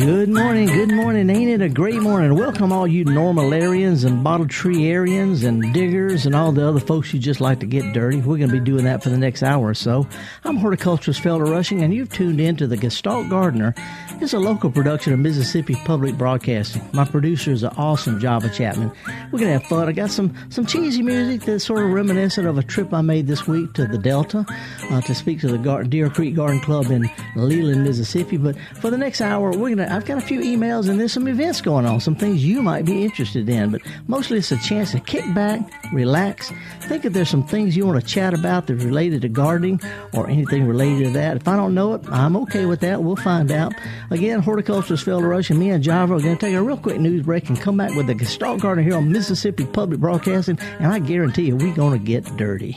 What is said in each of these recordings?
Good morning, good morning. Ain't it a great morning? Welcome all you normaliarians and bottle tree arians and diggers and all the other folks who just like to get dirty. We're going to be doing that for the next hour or so. I'm horticulturist Felder Rushing, and you've tuned in to the Gestalt Gardener. It's a local production of Mississippi Public Broadcasting. My producer is an awesome Java Chapman. We're going to have fun. I got some, some cheesy music that's sort of reminiscent of a trip I made this week to the Delta uh, to speak to the Gar- Deer Creek Garden Club in Leland, Mississippi. But for the next hour, we're gonna. I've got a few emails and there's some events going on, some things you might be interested in. But mostly, it's a chance to kick back, relax, think if there's some things you want to chat about that's related to gardening or anything related to that. If I don't know it, I'm okay with that. We'll find out. Again, horticulturist Felder Rushing me and Java are going to take a real quick news break and come back with the Gestalt Gardener here on Mississippi Public Broadcasting, and I guarantee you, we're going to get dirty.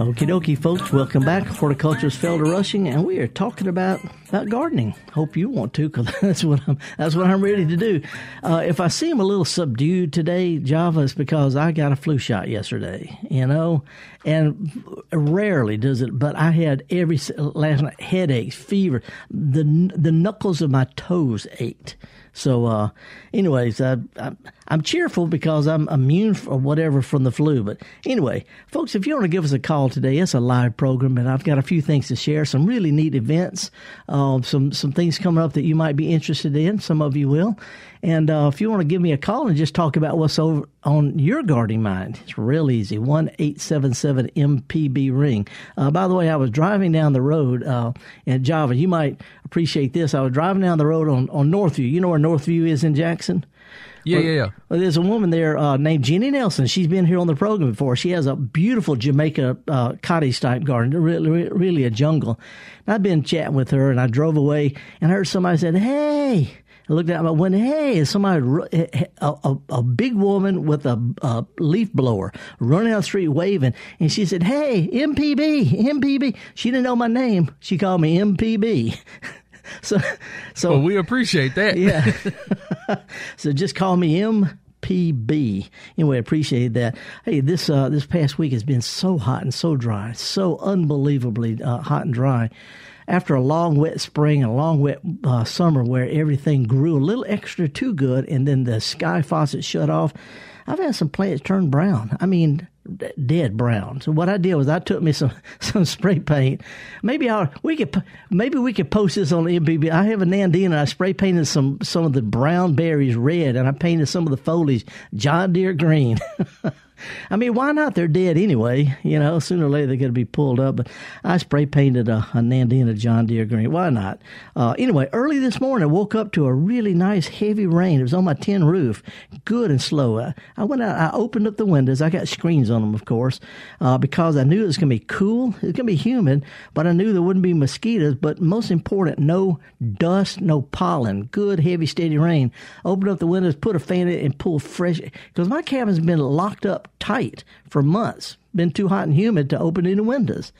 Okie dokie, folks. Welcome back. Horticulturist Felder Rushing, and we are talking about about gardening. Hope you want to, because that's what I'm that's what I'm ready to do. Uh, if I seem a little subdued today, Java, is because I got a flu shot yesterday. You know, and rarely does it, but I had every last night headaches, fever, the the knuckles of my toes ached. So, uh, anyways, I, I, am cheerful because I'm immune or whatever from the flu. But anyway, folks, if you want to give us a call today, it's a live program, and I've got a few things to share. Some really neat events, uh, some some things coming up that you might be interested in. Some of you will. And uh, if you want to give me a call and just talk about what's over on your gardening mind, it's real easy. One eight seven seven MPB ring. Uh, by the way, I was driving down the road uh, in Java. You might appreciate this. I was driving down the road on on Northview. You know where Northview is in Jackson. Yeah, well, yeah, yeah. Well, there's a woman there uh, named Jenny Nelson. She's been here on the program before. She has a beautiful Jamaica uh, cottage type garden, really, really a jungle. And I've been chatting with her, and I drove away and I heard somebody said, "Hey." I looked out my window. Hey, somebody, a, a, a big woman with a, a, leaf blower running down the street waving. And she said, Hey, MPB, MPB. She didn't know my name. She called me MPB. so, so. Well, we appreciate that. yeah. so just call me MPB. Anyway, I appreciate that. Hey, this uh, this past week has been so hot and so dry, so unbelievably uh, hot and dry after a long wet spring and a long wet uh, summer where everything grew a little extra too good and then the sky faucet shut off, I've had some plants turn brown. I mean, dead brown. So what I did was I took me some some spray paint. Maybe I we could maybe we could post this on MPB. I have a Nandina and I spray painted some some of the brown berries red and I painted some of the foliage John Deere green. I mean, why not? They're dead anyway. You know, sooner or later they're going to be pulled up. But I spray painted a, a Nandina John Deere green. Why not? Uh, anyway, early this morning, I woke up to a really nice heavy rain. It was on my tin roof, good and slow. I, I went out, I opened up the windows. I got screens on them, of course, uh, because I knew it was going to be cool. It was going to be humid, but I knew there wouldn't be mosquitoes. But most important, no dust, no pollen. Good, heavy, steady rain. Opened up the windows, put a fan in and pulled fresh. Because my cabin's been locked up tight for months. Been too hot and humid to open any windows.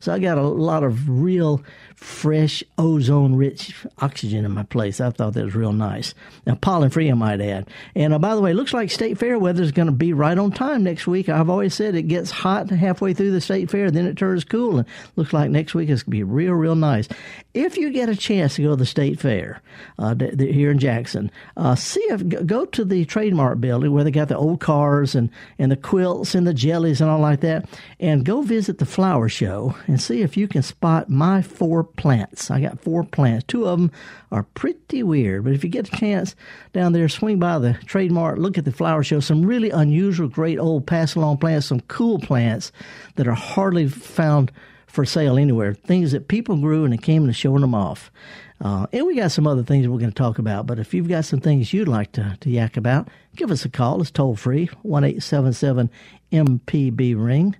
So I got a lot of real fresh, ozone rich oxygen in my place. I thought that was real nice. Now, pollen free, I might add. And uh, by the way, it looks like State Fair weather is going to be right on time next week. I've always said it gets hot halfway through the State Fair, then it turns cool. And looks like next week is going to be real, real nice. If you get a chance to go to the State Fair uh, here in Jackson, uh, see if go to the Trade Mart building where they got the old cars and, and the quilts and the jellies and all like that, and go visit the flower show and see if you can spot my four plants. I got four plants. Two of them are pretty weird, but if you get a chance down there, swing by the Trade Mart, look at the flower show. Some really unusual, great old pass along plants, some cool plants that are hardly found for sale anywhere. Things that people grew and they came and showing them off. Uh, and we got some other things we're going to talk about. But if you've got some things you'd like to, to yak about, give us a call. It's toll free, one eight seven seven MPB ring.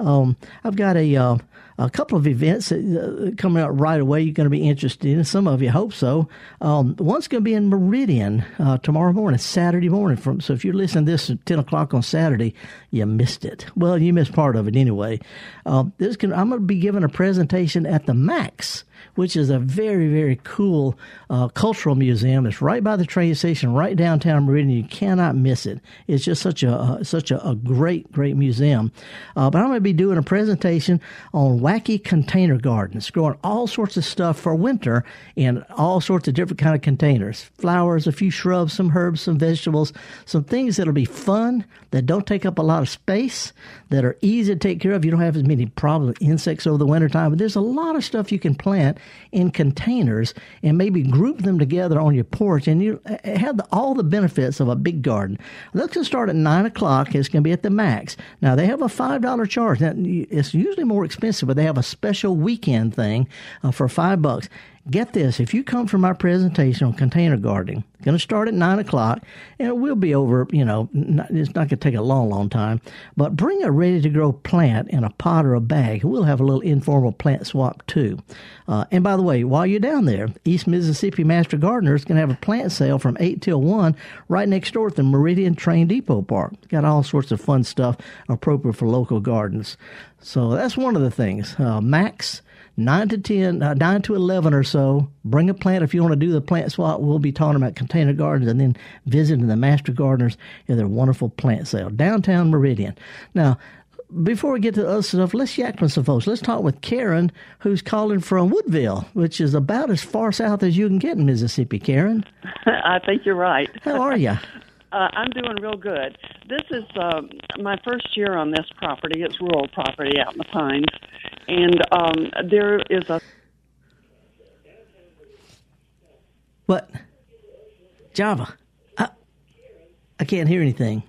Um, I've got a uh, a couple of events uh, coming out right away you're going to be interested in. Some of you hope so. Um, one's going to be in Meridian uh, tomorrow morning, Saturday morning. From So if you're listening to this at 10 o'clock on Saturday, you missed it. Well, you missed part of it anyway. Uh, this can, I'm going to be giving a presentation at the Max which is a very, very cool uh, cultural museum. It's right by the train station, right downtown Meridian. You cannot miss it. It's just such a uh, such a, a, great, great museum. Uh, but I'm going to be doing a presentation on wacky container gardens, growing all sorts of stuff for winter in all sorts of different kind of containers: flowers, a few shrubs, some herbs, some vegetables, some things that'll be fun that don't take up a lot of space, that are easy to take care of. You don't have as many problems with insects over the wintertime. But there's a lot of stuff you can plant in containers and maybe group them together on your porch, and you uh, have the, all the benefits of a big garden. Going to start at 9 o'clock. It's going to be at the max. Now, they have a $5 charge. Now, it's usually more expensive, but they have a special weekend thing uh, for 5 bucks. Get this, if you come for my presentation on container gardening, going to start at 9 o'clock, and it will be over, you know, not, it's not going to take a long, long time, but bring a ready to grow plant in a pot or a bag. We'll have a little informal plant swap too. Uh, and by the way, while you're down there, East Mississippi Master Gardener is going to have a plant sale from 8 till 1 right next door at the Meridian Train Depot Park. Got all sorts of fun stuff appropriate for local gardens. So that's one of the things. Uh, Max 9 to 10, uh, 9 to 11 or so. Bring a plant if you want to do the plant swap. We'll be talking about container gardens and then visiting the master gardeners in their wonderful plant sale. Downtown Meridian. Now, before we get to the other stuff, let's yak with some folks. Let's talk with Karen, who's calling from Woodville, which is about as far south as you can get in Mississippi. Karen, I think you're right. How are you? Uh, I'm doing real good. This is uh, my first year on this property. It's rural property out in the pines, and um, there is a. What? Java. I, I can't hear anything.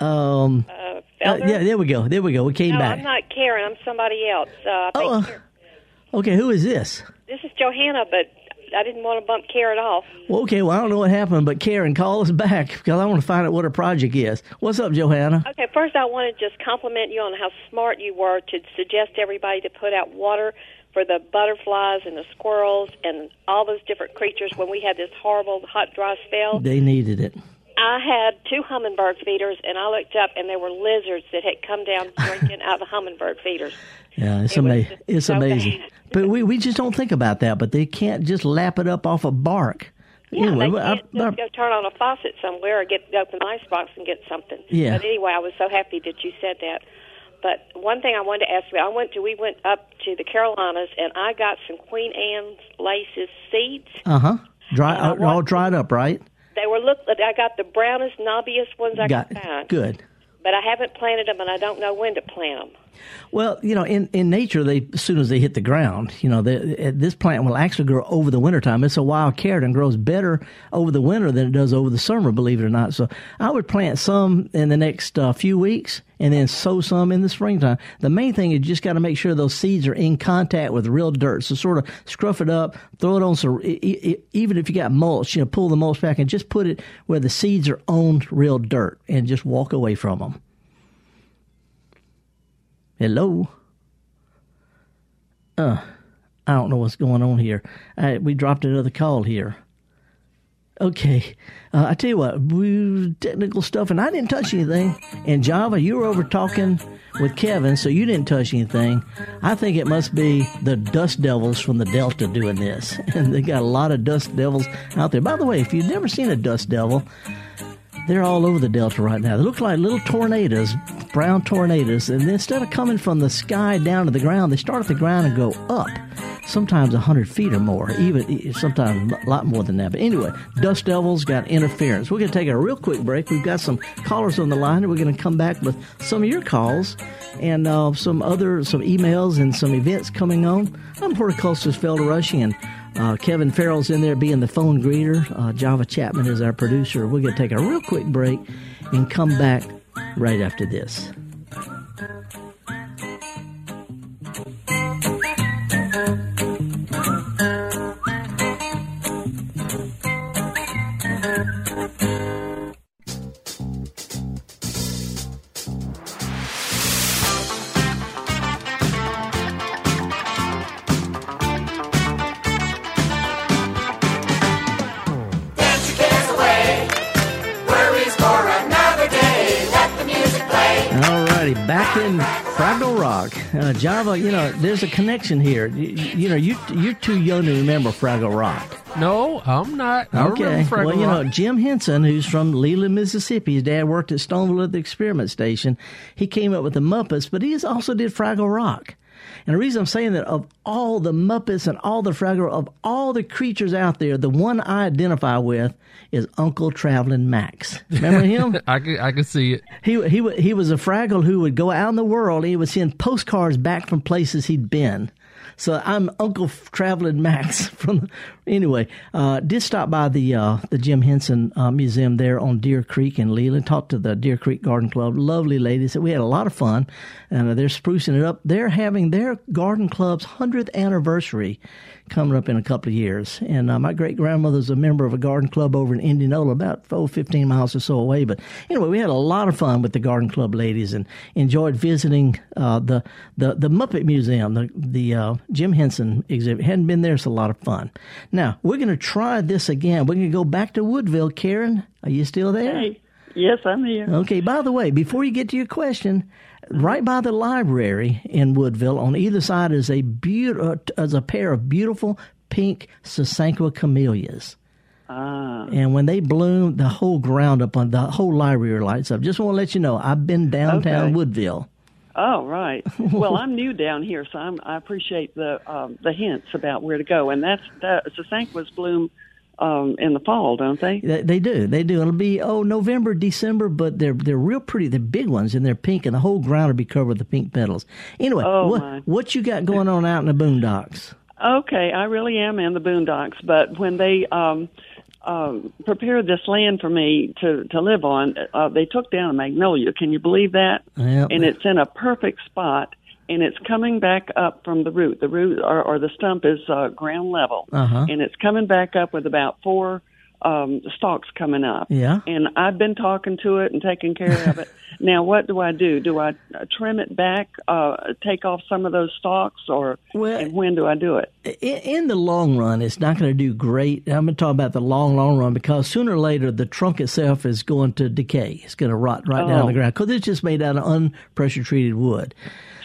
Um. Uh, uh, yeah, there we go. There we go. We came no, back. I'm not Karen. I'm somebody else. Uh, Oh, uh, okay. Who is this? this is Johanna, but I didn't want to bump Karen off. Well, okay. Well, I don't know what happened, but Karen, call us back because I want to find out what her project is. What's up, Johanna? Okay, first I want to just compliment you on how smart you were to suggest everybody to put out water for the butterflies and the squirrels and all those different creatures when we had this horrible hot dry spell. They needed it. I had two hummingbird feeders, and I looked up, and there were lizards that had come down drinking out of the hummingbird feeders. Yeah, it's It amazing. It's so amazing. bad. but we, we just don't think about that. But they can't just lap it up off a bark. Yeah, anyway, they well, I- can't just go turn on a faucet somewhere or get open the icebox and get something. Yeah. But anyway, I was so happy that you said that. But one thing I wanted to ask you, I went to we went up to the Carolinas and I got some Queen Anne's laces seeds. uh huh. Dry, uh, all dried up, right? Look. I got the brownest, knobbiest ones I Got could find. good. But I haven't planted them, and I don't know when to plant them. Well, you know, in, in nature, they as soon as they hit the ground, you know, they, this plant will actually grow over the wintertime. It's a wild carrot and grows better over the winter than it does over the summer, believe it or not. So I would plant some in the next uh, few weeks and then sow some in the springtime. The main thing is just got to make sure those seeds are in contact with real dirt. So sort of scruff it up, throw it on some, even if you got mulch, you know, pull the mulch back and just put it where the seeds are on real dirt and just walk away from them. Hello. Uh, I don't know what's going on here. Uh, we dropped another call here. Okay, uh, I tell you what, we, technical stuff, and I didn't touch anything. And Java, you were over talking with Kevin, so you didn't touch anything. I think it must be the dust devils from the Delta doing this, and they got a lot of dust devils out there. By the way, if you've never seen a dust devil, they're all over the Delta right now. They look like little tornadoes, brown tornadoes, and instead of coming from the sky down to the ground, they start at the ground and go up. Sometimes 100 feet or more, even sometimes a lot more than that. But anyway, dust devils got interference. We're going to take a real quick break. We've got some callers on the line, and we're going to come back with some of your calls and uh, some other some emails and some events coming on. I'm horticulturist Felder Rushing, and uh, Kevin Farrell's in there being the phone greeter. Uh, Java Chapman is our producer. We're going to take a real quick break and come back right after this. Connection here. You, you know, you, you're too young to remember Fraggle Rock. No, I'm not. I Okay. Fraggle Well, you Rock. know, Jim Henson, who's from Leland, Mississippi, his dad worked at Stoneville at the experiment station. He came up with the Muppets, but he also did Fraggle Rock. And the reason I'm saying that of all the Muppets and all the Fraggle, of all the creatures out there, the one I identify with is Uncle Traveling Max. Remember him? I can I can see it. He he he was a Fraggle who would go out in the world. And he would send postcards back from places he'd been. So I'm Uncle Traveling Max from. Anyway, uh, did stop by the uh, the Jim Henson uh, Museum there on Deer Creek in Leland. Talked to the Deer Creek Garden Club. Lovely ladies. We had a lot of fun, and uh, they're sprucing it up. They're having their garden club's hundredth anniversary coming up in a couple of years. And uh, my great grandmother's a member of a garden club over in Indianola, about oh, 15 miles or so away. But anyway, we had a lot of fun with the garden club ladies and enjoyed visiting uh, the, the the Muppet Museum, the the uh, Jim Henson exhibit. Hadn't been there; it's a lot of fun. Now we're going to try this again. We're going to go back to Woodville. Karen, are you still there? Hey, yes, I'm here. Okay, by the way, before you get to your question, right by the library in Woodville, on either side is a beautiful, is a pair of beautiful pink Sasanqua camellias. Ah, And when they bloom, the whole ground up on the whole library lights up. Just want to let you know, I've been downtown Okay. Woodville. Oh, right. well, I'm new down here, so I'm, I appreciate the um, the hints about where to go. And that's that. Sasanquas bloom um, in the fall, don't they? They, they do, they do. It'll be oh November, December, but they're they're real pretty. They're big ones and they're pink, and the whole ground will be covered with the pink petals. Anyway, Oh, what my. what you got going on out in the boondocks? Okay, I really am in the boondocks, but when they um, um, prepared this land for me to to live on, uh, they took down a magnolia. Can you believe that? Well, and it's in a perfect spot, and it's coming back up from the root. The root or, or the stump is uh, ground level, Uh-huh. and it's coming back up with about four um, stalks coming up. Yeah. And I've been talking to it and taking care of it. now, what do I do? Do I trim it back, uh, take off some of those stalks, or Well- and when do I do it? in, in the long run, it's not going to do great. I'm going to talk about the long, long run because sooner or later the trunk itself is going to decay. It's going to rot right down Oh. the ground because it's just made out of unpressure treated wood.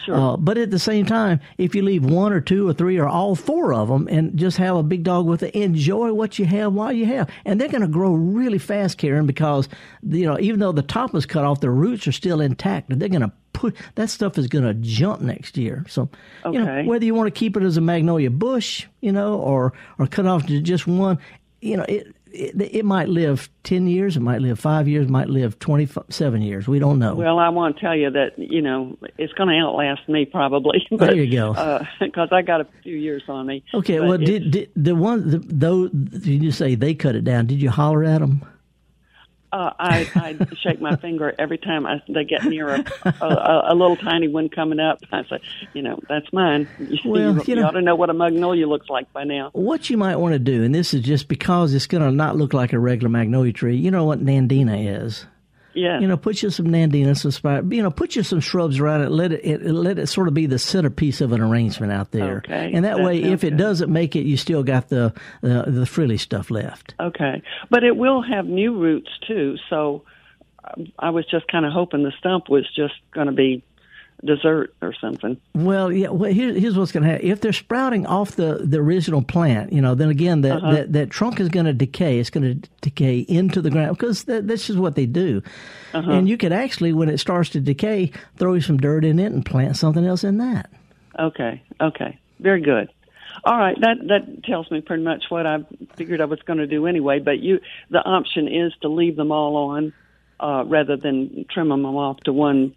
Sure. Uh, but at the same time, if you leave one or two or three or all four of them and just have a big dog with it, enjoy what you have while you have. And they're going to grow really fast, Karen, because you know even though the top is cut off, the roots are still intact. And they're going to put that stuff is going to jump next year. So you know whether you want to keep it as a magnolia bush, you know, or or cut off to just one, you know, it. It, it might live 10 years, it might live five years, it might live 27 years. We don't know. Well, I want to tell you that you know it's going to outlast me probably. But, There you go. Uh, because I got a few years on me. Okay, But well, did, did the one the, though you say they cut it down? Did you holler at them? Uh, I I shake my finger every time I, they get near a, a a little tiny one coming up. I say, you know, that's mine. Well, you, you know- ought to know what a magnolia looks like by now. What you might want to do, and this is just because it's going to not look like a regular magnolia tree. You know what nandina is? Yeah. You know, put you some nandina, some spire. You know, put you some shrubs around it. Let it, it let it sort of be the centerpiece of an arrangement out there. Okay, And that, that way, if it good. doesn't make it, you still got the uh, the frilly stuff left. Okay, but it will have new roots too. So um, I was just kind of hoping the stump was just going to be dessert or something. Well, yeah. Well, here, here's what's going to happen. If they're sprouting off the, the original plant, you know, then again, that, Uh-huh. that, that trunk is going to decay. It's going to decay into the ground because that, that's just what they do. Uh-huh. And you could actually, when it starts to decay, throw some dirt in it and plant something else in that. Okay, okay, very good. All right, that that tells me pretty much what I figured I was going to do anyway. But you, the option is to leave them all on, uh, rather than trim them off to one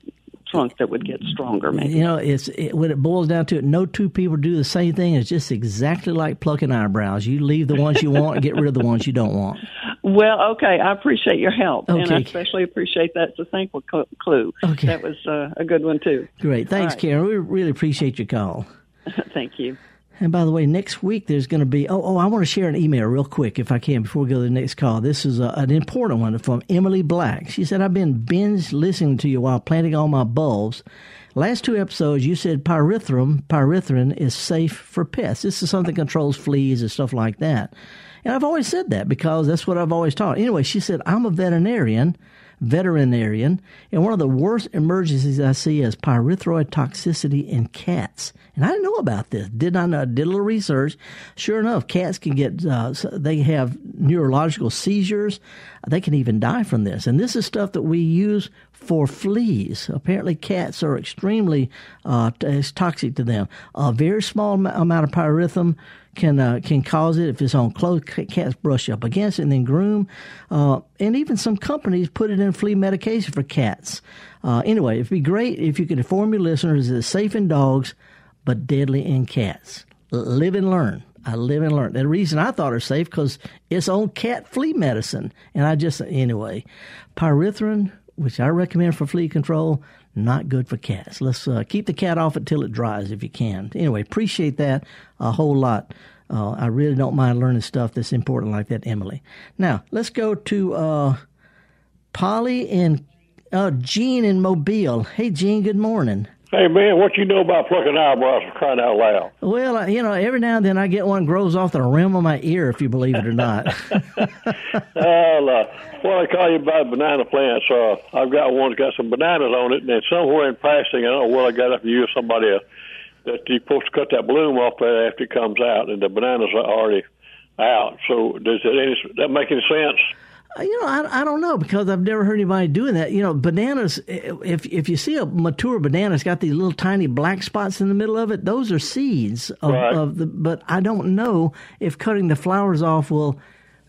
trunk that would get stronger. Maybe. You know, it's it, when it boils down to it, no two people do the same thing. It's just exactly like plucking eyebrows. You leave the ones you want and get rid of the ones you don't want. Well, okay, I appreciate your help, and I especially appreciate that thankful clue. Okay. that was uh, a good one too. Great. Thanks, right. Karen. We really appreciate your call. Thank you. And by the way, next week there's going to be. Oh, oh, I want to share an email real quick if I can before we go to the next call. This is a, an important one from Emily Black. She said, "I've been binge listening to you while planting all my bulbs. Last two episodes, you said pyrethrum, pyrethrin is safe for pests. This is something that controls fleas and stuff like that. And I've always said that because that's what I've always taught. Anyway, she said, I'm a veterinarian." Veterinarian, and one of the worst emergencies I see is pyrethroid toxicity in cats. And I didn't know about this. Did not know. Did a little research. Sure enough, cats can get. Uh, they have neurological seizures. They can even die from this. And this is stuff that we use for fleas. Apparently, cats are extremely uh, toxic to them. A very small amount of pyrethrum can uh, can cause it if it's on clothes. Cats brush up against it and then groom. Uh, and even some companies put it in flea medication for cats. Uh, anyway, it'd be great if you could inform your listeners that it's safe in dogs, but deadly in cats. Live and learn. I live and learn. The reason I thought it was safe because it's on cat flea medicine, and I just anyway, pyrethrin, which I recommend for flea control, not good for cats. Let's uh, keep the cat off it till it dries if you can. Anyway, appreciate that a whole lot. Uh, I really don't mind learning stuff that's important like that, Emily. Now, let's go to uh, Polly and uh, Gene in Mobile. Hey, Gene, good morning. Hey man, what you know about plucking eyebrows for crying out loud? Well, uh, you know, every now and then I get one grows off the rim of my ear, if you believe it or not. well, uh, what I call you about banana plants, uh, I've got one that's got some bananas on it, and then somewhere in passing, I don't know where I got it from you or somebody else, that you're supposed to cut that bloom off there after it comes out, and the bananas are already out. So does that, any, that make any sense? Uh, you know, I, I don't know because I've never heard anybody doing that. You know, bananas. If if you see a mature banana, it's got these little tiny black spots in the middle of it. Those are seeds of, Right. of the. But I don't know if cutting the flowers off will,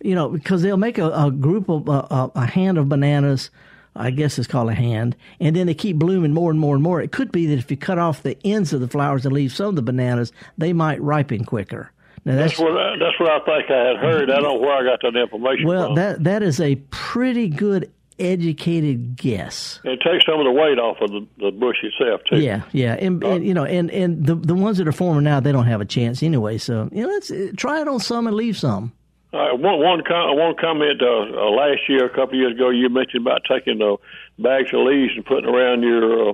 you know, because they'll make a, a group of a, a, a hand of bananas. I guess it's called a hand, and then they keep blooming more and more and more. It could be that if you cut off the ends of the flowers and leave some of the bananas, they might ripen quicker. Now That's what I, that's what I think I had heard. I don't know where I got that information Well, from. that that is a pretty good educated guess. it takes some of the weight off of the, the bush itself too. Yeah, yeah, and, and you know, and and the the ones that are forming now, they don't have a chance anyway. So you know, let's uh, try it on some and leave some. Right, one one com- one comment. Uh, uh, last year, a couple of years ago, you mentioned about taking the bags of leaves and putting around your uh,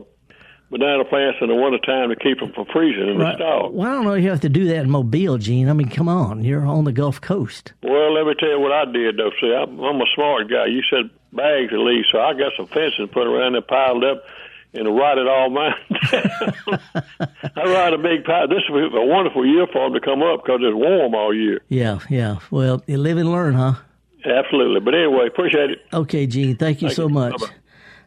banana plants in the wintertime to keep them from freezing in the stall. Well, I don't know if you have to do that in Mobile, Gene. I mean, come on, you're on the Gulf Coast. Well, let me tell you what I did though. See, I'm, I'm a smart guy. You said bags at least, so I got some fencing put around there, piled up, and rotted all mine. I ride a big pile. This is a wonderful year for them to come up because it's warm all year. Yeah, yeah. Well, you live and learn, huh? Absolutely. But anyway, appreciate it. Okay, Gene. Thank you Thank so you. much. Bye-bye.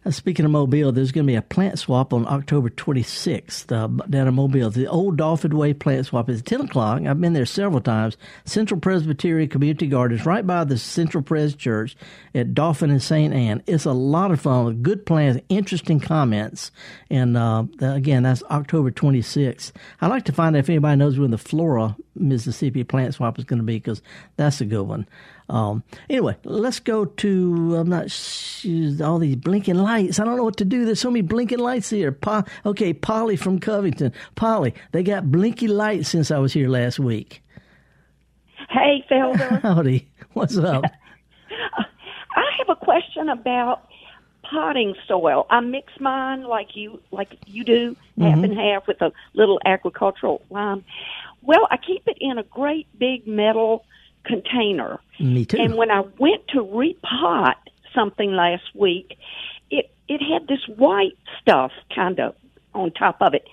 Uh, speaking of Mobile, there's going to be a plant swap on October 26th uh, down in Mobile. The old Dauphin Way plant swap is 10 o'clock. I've been there several times. Central Presbyterian Community Gardens, right by the Central Pres Church at Dolphin and St. Anne. It's a lot of fun good plans, interesting comments. And uh, again, that's October 26th. I'd like to find out if anybody knows when the Flora, Mississippi plant swap is going to be because that's a good one. Um, anyway, let's go to I'm not all these blinking lights. I don't know what to do. There's so many blinking lights here. Po- okay, Polly from Covington. Polly, they got blinky lights since I was here last week. Hey, Felder. Howdy, what's up? I have a question about potting soil. I mix mine like you like you do, half and half with a little agricultural lime. Well, I keep it in a great big metal container. Me too. And when I went to repot something last week, it it had this white stuff kind of on top of it.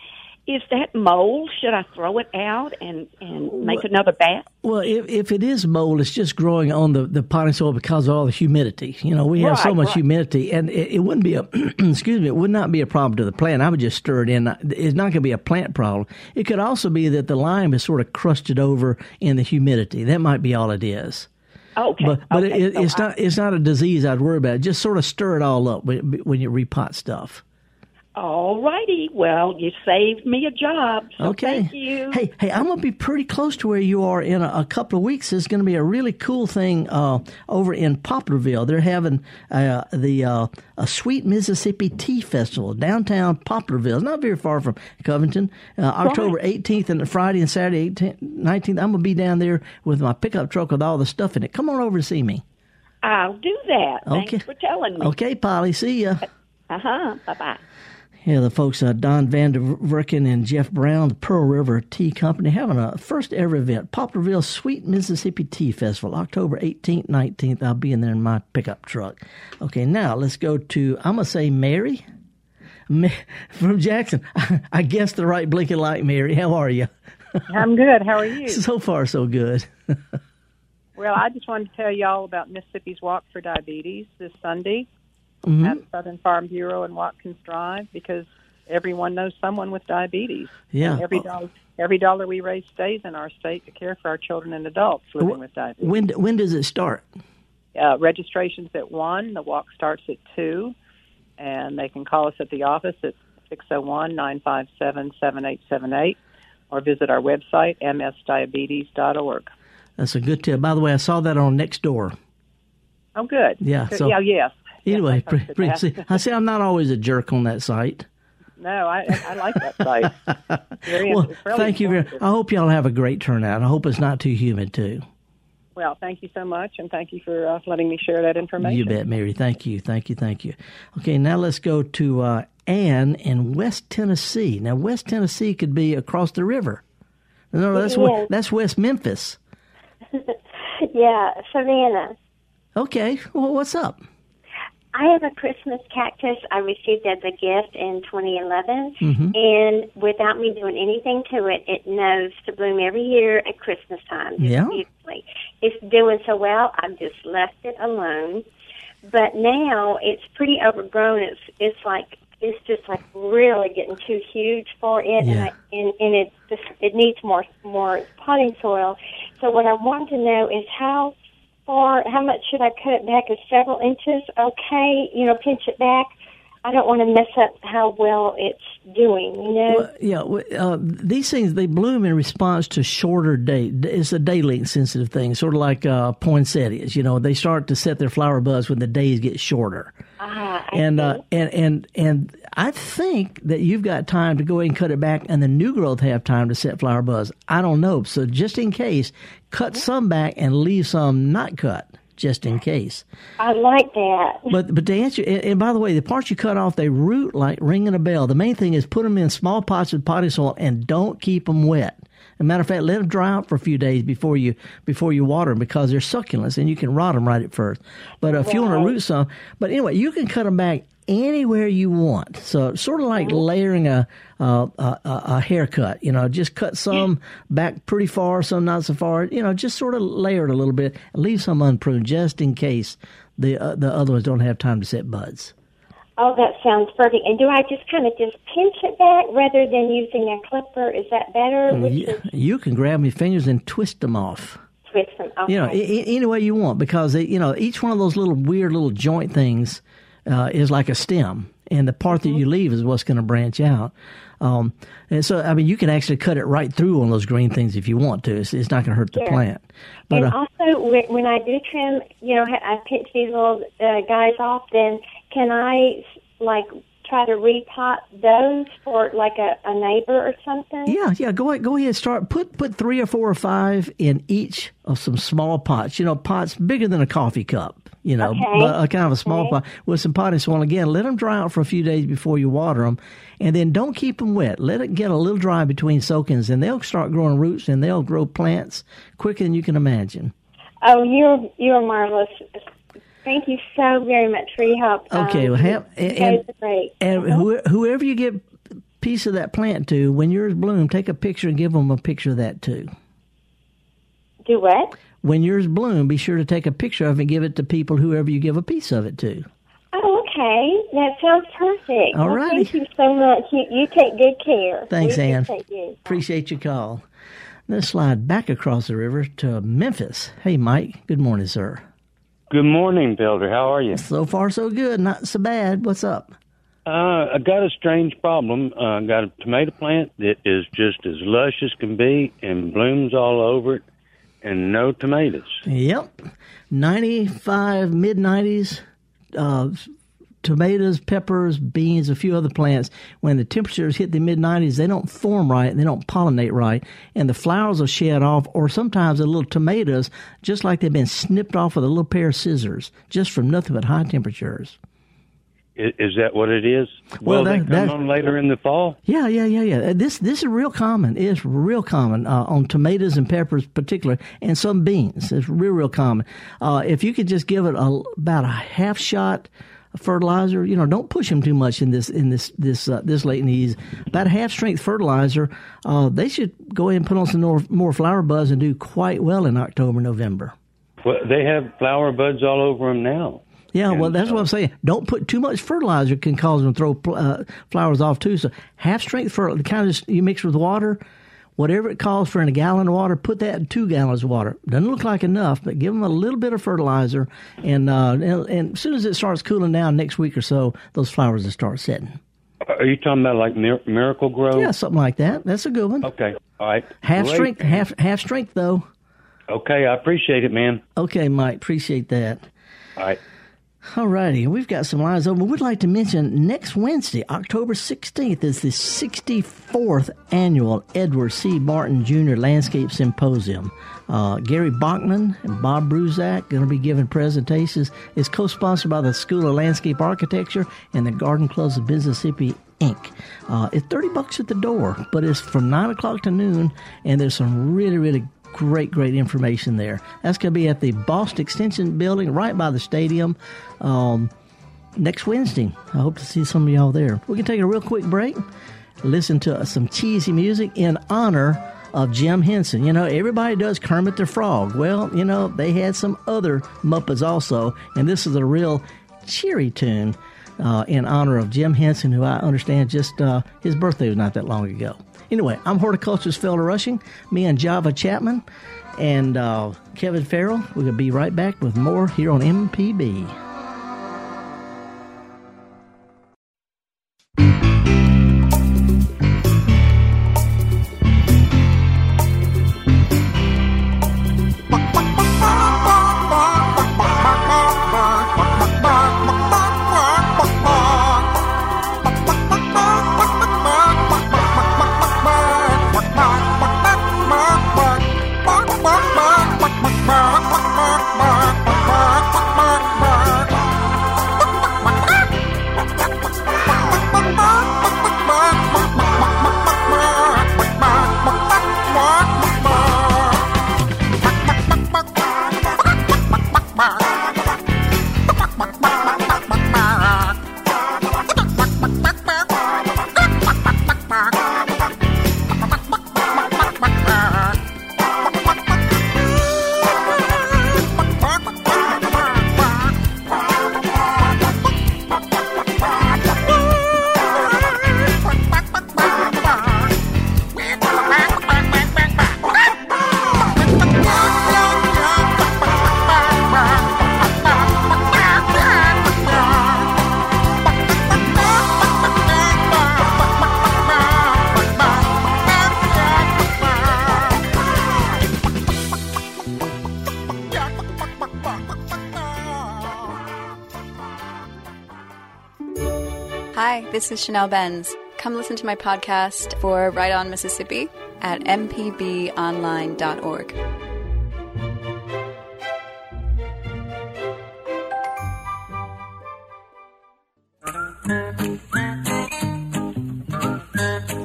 Is that mold? Should I throw it out and and make another bat? Well, if, if it is mold, it's just growing on the, the potting soil because of all the humidity. You know, we have so much right. humidity, and it, it wouldn't be a excuse me, it would not be a problem to the plant. I would just stir it in. It's not going to be a plant problem. It could also be that the lime is sort of crusted over in the humidity. That might be all it is. Okay, But but okay, it, so it's I- not it's not a disease I'd worry about. Just sort of stir it all up when, when you repot stuff. All righty. Well, you saved me a job. So Okay. Thank you. Hey, hey, I'm gonna be pretty close to where you are in a, a couple of weeks. There's gonna be a really cool thing uh, over in Poplarville. They're having uh, the uh, a Sweet Mississippi Tea Festival downtown Poplarville. It's not very far from Covington. Uh, October 18th and Friday and Saturday 18th, 19th. I'm gonna be down there with my pickup truck with all the stuff in it. Come on over and see me. I'll do that. Okay. Thanks for telling me. Okay, Polly. See ya. Uh huh. Bye bye. Yeah, the folks, uh, Don Van der Verken and Jeff Brown, the Pearl River Tea Company, having a first ever event, Poplarville Sweet Mississippi Tea Festival, October 18th, 19th. I'll be in there in my pickup truck. Okay, now let's go to, I'm going to say Mary Ma- from Jackson. I guessed the right blinking light, Mary. How are you? I'm good. How are you? So far, so good. Well, I just wanted to tell you all about Mississippi's Walk for Diabetes this Sunday Mhm. at Southern Farm Bureau and Watkins Drive because everyone knows someone with diabetes. Yeah. And every dollar, every dollar we raise stays in our state to care for our children and adults living with diabetes. When when does it start? Uh, registration's at one. The walk starts at two, and they can call us at the office at six zero one nine five seven seven eight seven eight, or visit our website msdiabetes.org. That's a good tip. By the way, I saw that on next door. Oh, good. Yeah, so- yeah, yes. Anyway, Yes, I pre- pre- see, I say I'm not always a jerk on that site. No, I, I like that site. Very Well, really thank you. Very, informative. I hope y'all have a great turnout. I hope it's not too humid too. Well, thank you so much, and thank you for uh, letting me share that information. You bet, Mary. Thank you, thank you, thank you. Okay, now let's go to uh, Ann in West Tennessee. Now, West Tennessee could be across the river. No, that's It we- that's West Memphis. yeah, Savannah. Okay, well, what's up? I have a Christmas cactus I received as a gift in 2011, Mhm. and without me doing anything to it, it knows to bloom every year at Christmas time. Yeah. Beautifully. It's doing so well, I've just left it alone. But now it's pretty overgrown. It's it's like it's just like really getting too huge for it, and, I, and and it just it needs more more potting soil. So what I want to know is how far, how much should I cut it back? Is several inches okay? You know, pinch it back. I don't want to mess up how well it's doing. You know. Well, yeah, uh, these things they bloom in response to shorter day. It's a day length sensitive thing, sort of like uh, poinsettias. You know, they start to set their flower buds when the days get shorter. Ah, and uh, and and and I think that you've got time to go ahead and cut it back, and the new growth have time to set flower buds. I don't know, so just in case, cut some back and leave some not cut, just in case. I like that. But but to answer, and, and by the way, the parts you cut off they root like ringing a bell. The main thing is put them in small pots with potting soil and don't keep them wet. A matter of fact, let them dry out for a few days before you before you water them because they're succulents and you can rot them right at first. But uh, if you want to root some, but anyway, you can cut them back anywhere you want. So sort of like layering a a, a a haircut. You know, just cut some back pretty far, some not so far. You know, just sort of layer it a little bit and leave some unpruned just in case the uh, the other ones don't have time to set buds. Oh, that sounds perfect. And do I just kind of just pinch it back rather than using a clipper? Is that better? You, is you can grab your fingers and twist them off. twist them. Okay. You know, a- any way you want because they, you know each one of those little weird little joint things uh, is like a stem, and the part that you leave is what's going to branch out. Um, and so, I mean, you can actually cut it right through on those green things if you want to. It's, it's not going to hurt the Sure. plant. But and uh, also, when when I do trim, you know, I pinch these little uh, guys off. Then can I like try to repot those for like a, a neighbor or something? Yeah, yeah. Go ahead, go ahead. Start put put three or four or five in each of some small pots. You know, pots bigger than a coffee cup. You know, Okay. but a kind of a small Okay. pot with some potting soil. Again, let them dry out for a few days before you water them, and then don't keep them wet. Let it get a little dry between soakings, and they'll start growing roots and they'll grow plants quicker than you can imagine. Oh, you're you're marvelous. Thank you so very much for your help. Okay, Um, well, have, and great. and who, whoever you get a piece of that plant to, when yours bloom, take a picture and give them a picture of that too. Do what? when yours bloom, be sure to take a picture of it and give it to people, whoever you give a piece of it to. Oh, okay. That sounds perfect. All well, righty. Thank you so much. You, you take good care. Thanks, we Ann. appreciate you. Appreciate your call. Let's slide back across the river to Memphis. Hey, Mike. Good morning, sir. Good morning, Felder. How are you? So far, so good. Not so bad. What's up? Uh, I got a strange problem. Uh, I got a tomato plant that is just as lush as can be and blooms all over it, and no tomatoes. Yep. 95, mid 90s, uh, tomatoes, peppers, beans, a few other plants. When the temperatures hit the mid 90s, they don't form right and they don't pollinate right, and the flowers will shed off, or sometimes the little tomatoes, just like they've been snipped off with a little pair of scissors, just from nothing but high temperatures. Is that what it is? Well, Will they come that- on later in the fall? Yeah, yeah, yeah, yeah. Uh, This this is real common. It's real common uh, on tomatoes and peppers, particular, and some beans. It's real, real common. Uh, if you could just give it a, about a half shot fertilizer, you know, don't push them too much in this in this this uh, this late in the season. About half strength fertilizer, uh, they should go ahead and put on some more, more flower buds and do quite well in October, November. Well, they have flower buds all over them now. Yeah, well, that's what I'm saying. Don't put too much fertilizer; can cause them to throw uh, flowers off too. So, half strength fertilizer, kind of you mix with water, whatever it calls for in a gallon of water. Put that in two gallons of water. Doesn't look like enough, but give them a little bit of fertilizer, and uh, and, and as soon as it starts cooling down next week or so, those flowers will start setting. Are you talking about like Mir- Miracle-Gro? Yeah, something like that. That's a good one. Okay. All right. Half Great. strength, half half strength though. Okay, I appreciate it, man. Okay, Mike, appreciate that. All right. All righty, we've got some lines open. We'd like to mention next Wednesday, October 16th, is the 64th annual Edward C. Martin Jr. Landscape Symposium. Uh, Gary Bachman and Bob Brzuszek going to be giving presentations. It's co-sponsored by the School of Landscape Architecture and the Garden Clubs of Mississippi Inc. Uh, it's 30 bucks at the door, but it's from 9 o'clock to noon, and there's some really, really great, great information there. That's going to be at the Bost Extension Building right by the stadium um, next Wednesday. I hope to see some of y'all there. We can take a real quick break, listen to some cheesy music in honor of Jim Henson. You know, everybody does Kermit the Frog. Well, you know, they had some other Muppets also, and this is a real cheery tune. Uh, in honor of Jim Henson, who I understand just uh, his birthday was not that long ago. Anyway, I'm horticulturist Felder Rushing, me and Java Chapman, and uh, Kevin Farrell. We're going to be right back with more here on MPB. This is Chanelle Benz. Come listen to my podcast for Write On Mississippi at mpbonline.org.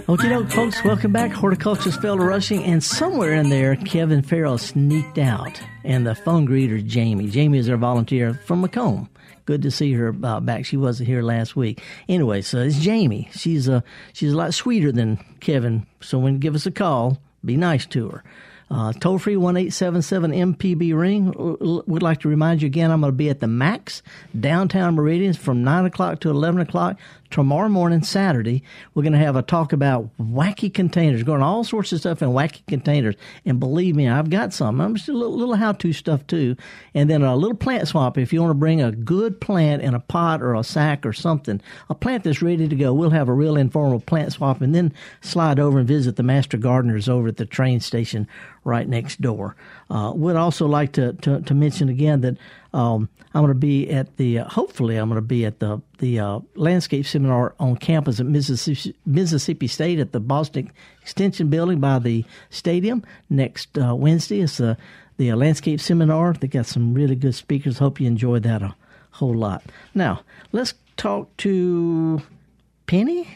Okay, doke, folks, welcome back. Horticulturist Felder Rushing, and somewhere in there, Kevin Farrell sneaked out, and the phone greeter, Jamie. Jamie is our volunteer from McComb. Good to see her uh, back. She wasn't here last week. Anyway, so it's Jamie. She's uh, she's a lot sweeter than Kevin. So when you give us a call, be nice to her. Uh, toll free one eight seven seven MPB ring. Would like to remind you again. I'm going to be at the Max downtown Meridians from nine o'clock to eleven o'clock tomorrow morning, Saturday. We're going to have a talk about wacky containers, going all sorts of stuff in wacky containers. And believe me, I've got some. I'm just a little, little how to stuff too. And then a little plant swap if you want to bring a good plant in a pot or a sack or something, a plant that's ready to go. We'll have a real informal plant swap and then slide over and visit the master gardeners over at the train station right next door. Uh, would also like to, to, to mention again that um, I'm going to be at the, uh, hopefully, I'm going to be at the the uh, landscape seminar on campus at Mississippi, Mississippi State at the Bost Extension Building by the stadium next uh, Wednesday. It's uh, the uh, landscape seminar. They got some really good speakers. Hope you enjoy that a whole lot. Now, let's talk to Penny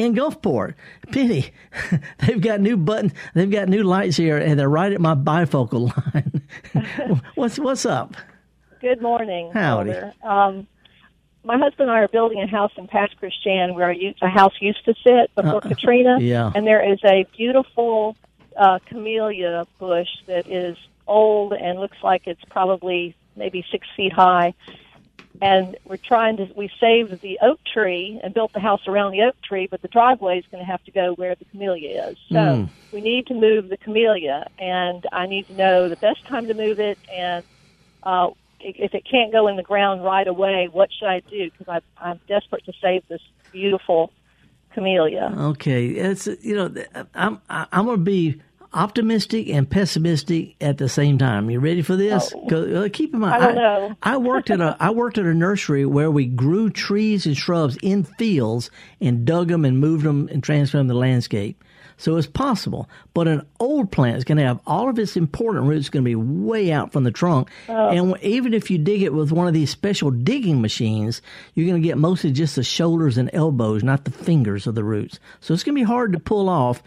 in Gulfport. Penny, they've got new buttons. They've got new lights here, and they're right at my bifocal line. what's what's up? Good morning. Howdy. Um, my husband and I are building a house in Pass Christian where a house used to sit before Uh, Katrina. yeah. And there is a beautiful uh, camellia bush that is old and looks like it's probably maybe six feet high. And we're trying to, we saved the oak tree and built the house around the oak tree, but the driveway is going to have to go where the camellia is. So Mm. we need to move the camellia, and I need to know the best time to move it and uh, if it can't go in the ground right away, what should I do? Because I'm desperate to save this beautiful camellia. Okay, it's you know I'm I'm going to be optimistic and pessimistic at the same time. You ready for this? 'Cause, uh, keep in mind, I don't know. I worked at a I worked at a nursery where we grew trees and shrubs in fields and dug them and moved them and transformed the landscape. So it's possible, but an old plant is going to have all of its important roots going to be way out from the trunk, Oh. and even if you dig it with one of these special digging machines, you're going to get mostly just the shoulders and elbows, not the fingers of the roots. So it's going to be hard to pull off,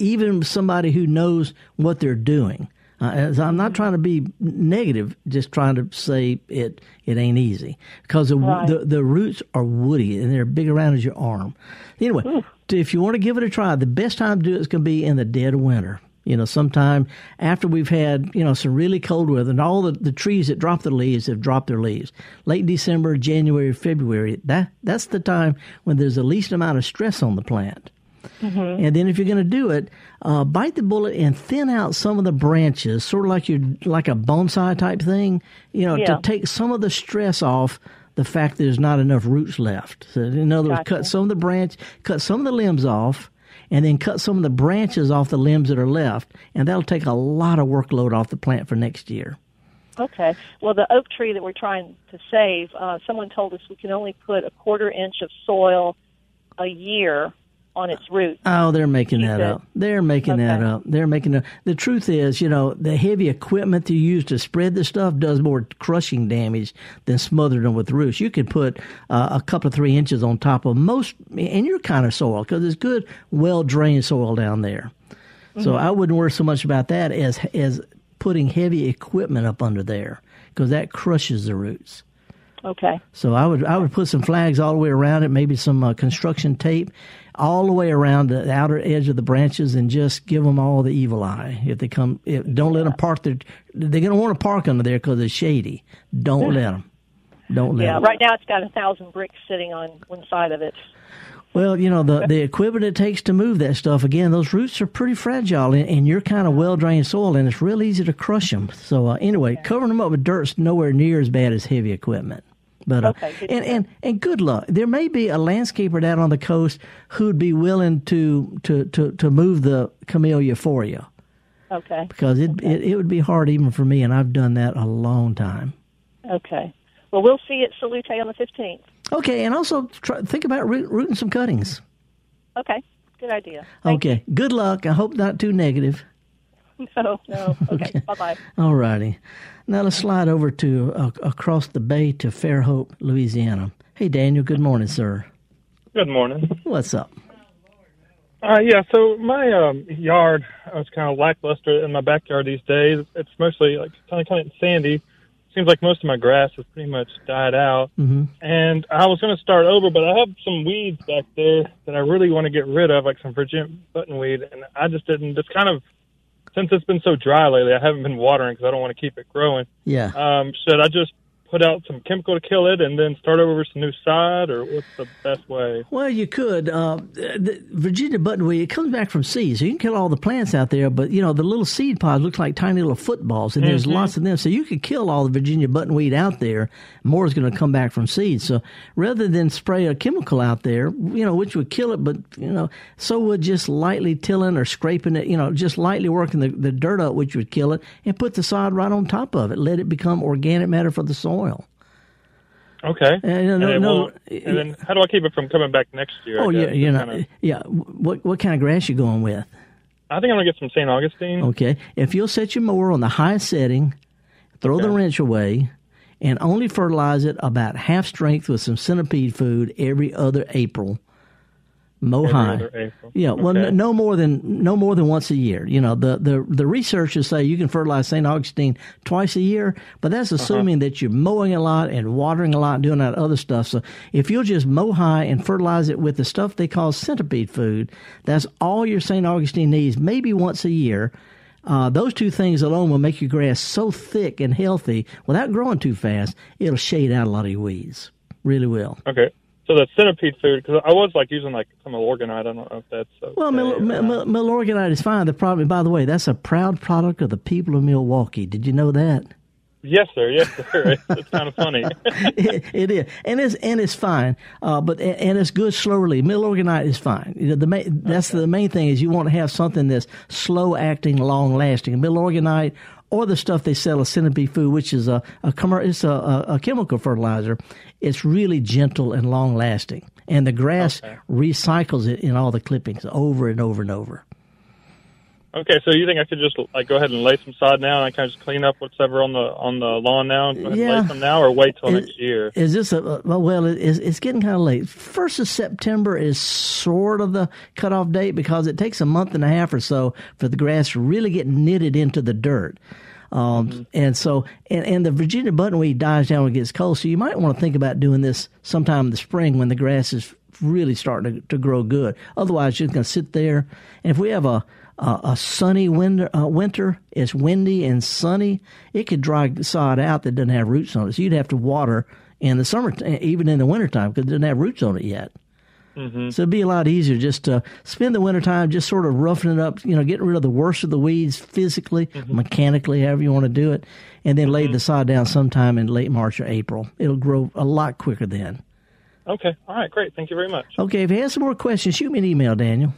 even somebody who knows what they're doing. Uh, as I'm not trying to be negative, just trying to say it it ain't easy because the, Right. the the roots are woody and they're big around as your arm. Anyway, if you want to give it a try, the best time to do it is going to be in the dead of winter. You know, sometime after we've had you know some really cold weather and all the, the trees that drop their leaves have dropped their leaves. Late December, January, February. That that's the time when there's the least amount of stress on the plant. Mm-hmm. And then if you're going to do it, uh, bite the bullet and thin out some of the branches, sort of like you like a bonsai type thing. You know, Yeah. to take some of the stress off the fact that there's not enough roots left. So in other words, cut some of the branch, cut some of the limbs off, and then cut some of the branches off the limbs that are left, and that'll take a lot of workload off the plant for next year. Okay. Well, the oak tree that we're trying to save, uh, someone told us we can only put a quarter inch of soil a year on its roots. Oh, they're making that up. They're making that up. They're making it. The truth is, you know, the heavy equipment you use to spread the stuff does more crushing damage than smothering them with roots. You could put uh, a couple of three inches on top of most in your kind of soil because it's good, well drained soil down there. So Mhm. I wouldn't worry so much about that as as putting heavy equipment up under there because that crushes the roots. Okay. So I would I would put some flags all the way around it, maybe some uh, construction tape all the way around the outer edge of the branches, and just give them all the evil eye. If they come, if, don't let them park their. They're going to want to park under there because it's shady. Don't let them. Don't let Yeah. 'em. Right now, it's got a thousand bricks sitting on one side of it. Well, you know the the equipment it takes to move that stuff. Again, those roots are pretty fragile, and, and you're kind of well drained soil, and it's real easy to crush them. So uh, anyway, covering them up with dirt's nowhere near as bad as heavy equipment. But Okay, and, and and good luck. There may be a landscaper down on the coast who'd be willing to to to, to move the camellia for you Okay. because it, it it would be hard even for me, and I've done that a long time. Okay. Well, we'll see you at Salute on the 15th. Okay, and also try, think about root, rooting some cuttings. Okay. Good idea. Okay, good luck. I hope not too negative. No, no. Okay. Bye bye. All righty. Now let's slide over to uh, across the bay to Fairhope, Louisiana. Hey, Daniel. Good morning, sir. Good morning. What's up? Uh, yeah, so my um, yard is kind of lackluster in my backyard these days. It's mostly like kind of kind of sandy. Seems like most of my grass has pretty much died out. Mm-hmm. And I was going to start over, but I have some weeds back there that I really want to get rid of, like some Virginia buttonweed. And I just didn't. Just kind of since it's been so dry lately, I haven't been watering because I don't want to keep it growing. Yeah. Um, should I just put out some chemical to kill it and then start over with some new sod, or what's the best way? Well, you could. Uh, the Virginia buttonweed, it comes back from seeds, so you can kill all the plants out there. But you know, the little seed pods look like tiny little footballs, and there's Mhm. lots of them. So you could kill all the Virginia buttonweed out there. More is going to come back from seeds. So rather than spray a chemical out there, you know, which would kill it, but you know, so would just lightly tilling or scraping it. You know, just lightly working the, the dirt up, which would kill it, and put the sod right on top of it. Let it become organic matter for the soil. Okay. Uh, and, no, no, and then how do I keep it from coming back next year? Oh yeah, you know, kinda- yeah. What what kind of grass you going with? I think I'm gonna get some St. Augustine. Okay, if you'll set your mower on the highest setting, throw the wrench away, and only fertilize it about half strength with some centipede food every other April. Mow high. Yeah, well, Okay. n- no more than no more than once a year. You know, the the the researchers say you can fertilize St. Augustine twice a year, but that's Uh-huh. assuming that you're mowing a lot and watering a lot and doing that other stuff. So if you'll just mow high and fertilize it with the stuff they call centipede food, that's all your St. Augustine needs, maybe once a year. Uh, those two things alone will make your grass so thick and healthy without growing too fast. It'll shade out a lot of your weeds. Really will. Okay. So the centipede food, because I was like using like some organite. I don't know if that's. Okay. Well, Mil- Mil- Mil- Milorganite is fine. The problem, by the way, that's a proud product of the people of Milwaukee. Did you know that? Yes, sir. Yes, sir. It's, it's kind of funny. it, it is, and it's and it's fine. Uh, but and it's good slow release. Milorganite is fine. You know, the main, that's the main thing is you want to have something that's slow acting, long lasting. Milorganite or the stuff they sell as centipede food, which is a a it's a, a, a chemical fertilizer. It's really gentle and long lasting, and the grass recycles it in all the clippings over and over and over. Okay, so you think I could just like go ahead and lay some sod now, and I kind of just clean up whatever on the on the lawn now, and go ahead and Yeah. lay some now, or wait till Is- next year? Is this a well? It- it's, it's getting kind of late. First of September is sort of the cutoff date because it takes a month and a half or so for the grass to really get knitted into the dirt. Um, And so, and, and the Virginia buttonweed dies down when it gets cold. So you might want to think about doing this sometime in the spring when the grass is really starting to, to grow good. Otherwise, you're going to sit there. And if we have a a, a sunny winter, uh, winter, it's windy and sunny, it could dry the sod out that doesn't have roots on it. So you'd have to water in the summer, even in the wintertime, because it doesn't have roots on it yet. Mm-hmm. So it'd be a lot easier just to spend the wintertime just sort of roughing it up, you know, getting rid of the worst of the weeds physically, Mm-hmm. mechanically, however you want to do it, and then lay the sod down sometime in late March or April. It'll grow a lot quicker then. Okay, all right, great. Thank you very much. Okay, if you have some more questions, shoot me an email, Daniel.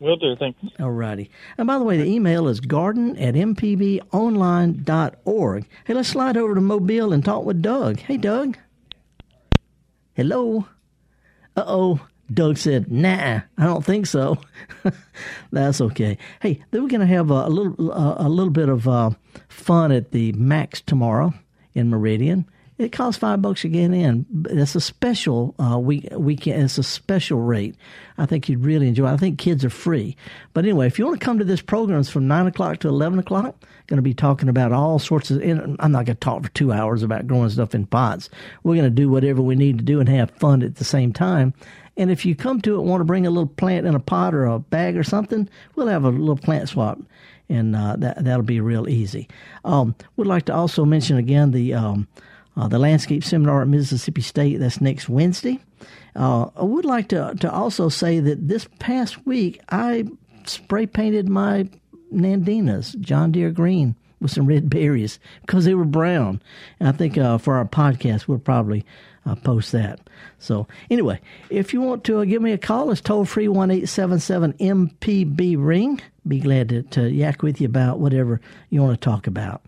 Will do. Thanks. All righty. And by the way, the email is garden at mpbonline.org. Hey, let's slide over to Mobile and talk with Doug. Hey, Doug. Hello. Uh oh. Doug said, "Nah, I don't think so." That's okay. Hey, then we're to have a, a little uh, a little bit of uh, fun at the Max tomorrow in Meridian. It costs five bucks to get in. It's a special uh, week weekend. It's a special rate. I think you'd really enjoy. it. I think kids are free. But anyway, if you want to come to this program, it's from nine o'clock to eleven o'clock. Going to be talking about all sorts of. I'm not going to talk for two hours about growing stuff in pots. We're going to do whatever we need to do and have fun at the same time. And if you come to it, want to bring a little plant in a pot or a bag or something, we'll have a little plant swap, and uh, that that'll be real easy. Um, would like to also mention again the um, uh, the landscape seminar at Mississippi State. That's next Wednesday. Uh, I would like to to also say that this past week I spray painted my Nandinas John Deere green with some red berries because they were brown. And I think uh, for our podcast we'll probably uh, post that. So anyway, if you want to uh, give me a call, it's toll free one eight seven seven MPB ring. Be glad to, to yak with you about whatever you want to talk about.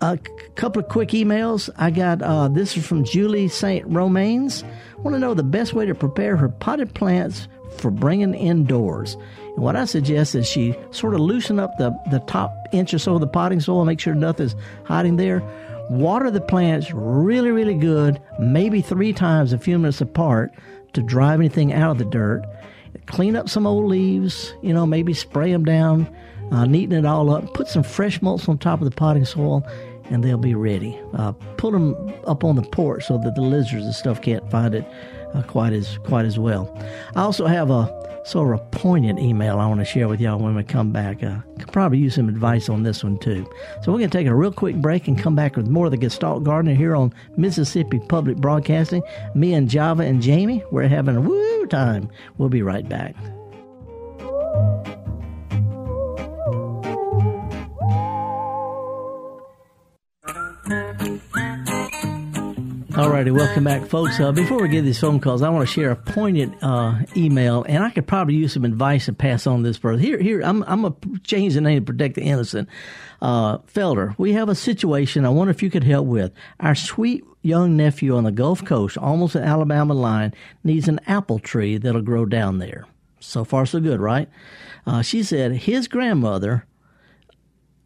A couple of quick emails. I got uh, this is from Julie St. Romains. Want to know the best way to prepare her potted plants for bringing indoors. And what I suggest is she sort of loosen up the, the top inch or so of the potting soil, make sure nothing's hiding there. Water the plants really, really good, maybe three times a few minutes apart to drive anything out of the dirt. Clean up some old leaves, you know, maybe spray them down, uh, neaten it all up. Put some fresh mulch on top of the potting soil, and they'll be ready. Uh, put them up on the porch so that the lizards and stuff can't find it uh, quite as quite as well. I also have a sort of a poignant email I want to share with y'all when we come back. Uh, could probably use some advice on this one too. So we're going to take a real quick break and come back with more of the Gestalt Gardener here on Mississippi Public Broadcasting. Me and Java and Jamie, we're having a woo time. We'll be right back. Alrighty, welcome back, folks. Uh, before we get these phone calls, I want to share a poignant uh, email, and I could probably use some advice to pass on this person. Here, here, I'm, I'm gonna change the name to protect the innocent. Uh, Felder, we have a situation. I wonder if you could help with. Our sweet young nephew on the Gulf Coast, almost an Alabama line, needs an apple tree that'll grow down there. So far, so good, right? Uh, she said his grandmother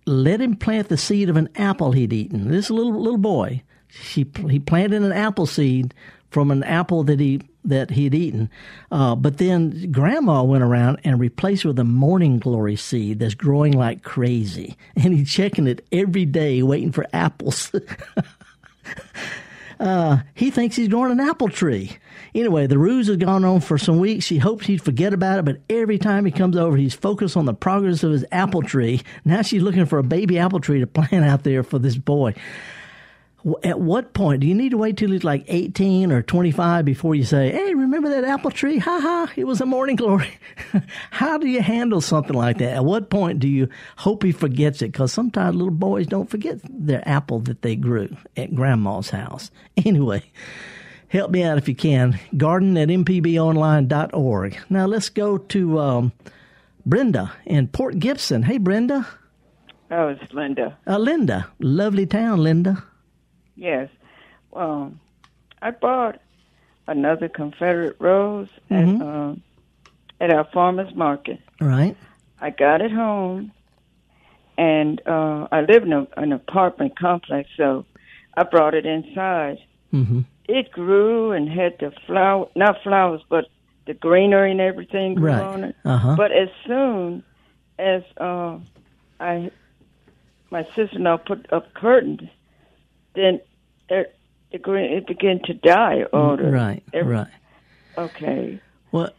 let him plant the seed of an apple he'd eaten. This little little boy She he planted an apple seed from an apple that he that he'd eaten, uh, but then Grandma went around and replaced it with a morning glory seed that's growing like crazy, and he's checking it every day, waiting for apples. Uh, he thinks he's growing an apple tree. Anyway, the ruse has gone on for some weeks. She hopes he'd forget about it, but every time he comes over, he's focused on the progress of his apple tree. Now she's looking for a baby apple tree to plant out there for this boy. At what point do you need to wait till he's like 18 or 25 before you say, Hey, remember that apple tree? Ha ha, it was a morning glory. How do you handle something like that? At what point do you hope he forgets it? Because sometimes little boys don't forget their apple that they grew at grandma's house. Anyway, help me out if you can. Garden at mpbonline.org. Now let's go to um, Brenda in Port Gibson. Hey, Brenda. Oh, it's Linda. Uh, Linda. Lovely town, Linda. Yes. Well, I bought another Confederate rose Mhm. at um, at our farmers market. Right. I got it home, and uh, I live in a, an apartment complex, so I brought it inside. Mm-hmm. It grew and had the flower, not flowers, but the greenery and everything grew Right. on it. Uh-huh. But as soon as uh, I, my sister-in-law put up curtains, then it, the green it began to die. Or the, Right, every- right. Okay. Well,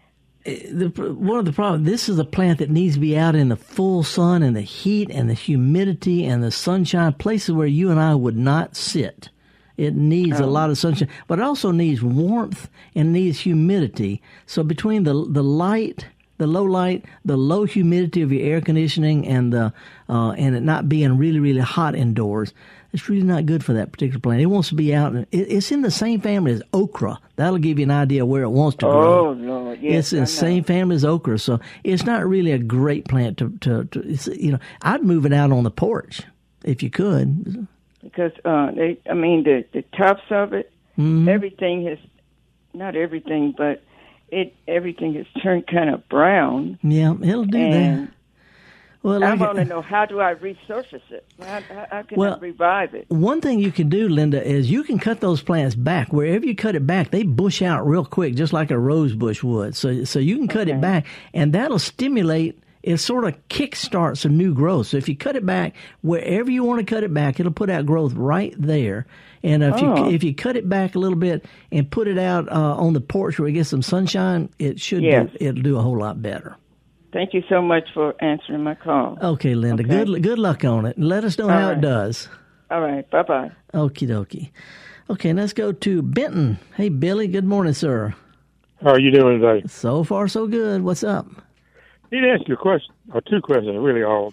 eh, the, one of the problems, this is a plant that needs to be out in the full sun and the heat and the humidity and the sunshine, places where you and I would not sit. It needs a Oh. lot of sunshine, but it also needs warmth and needs humidity. So between the the light, the low light, the low humidity of your air conditioning, and the uh, and it not being really really hot indoors, it's really not good for that particular plant. It wants to be out. It, it's in the same family as okra. That'll give you an idea where it wants to grow. Oh Lord, yes, it's in the same family as okra, so it's not really a great plant to to, to it's, you know. I'd move it out on the porch if you could. because uh they I mean the the tops of it Mhm. everything has not everything but it everything has turned kind of brown Yeah, it'll do and that. Well, I like want to know how do I resurface it how, how, can Well- I revive it One thing you can do, Linda, is you can cut those plants back. Wherever you cut it back, they bush out real quick, just like a rose bush would. So, so you can cut it back, and that'll stimulate. It sort of kickstarts a new growth. So if you cut it back wherever you want to cut it back, it'll put out growth right there. And if Oh. you if you cut it back a little bit and put it out uh, on the porch where it gets some sunshine, it should Yes. do, it'll do a whole lot better. Thank you so much for answering my call Okay, Linda. Okay. Good good luck on it. And let us know All how it does. all right bye bye Okie dokie. Okay, let's go to Benton. Hey, Billy. Good morning, sir. How are you doing today? So far, so good. What's up? Need to ask you a question, or two questions, really. Are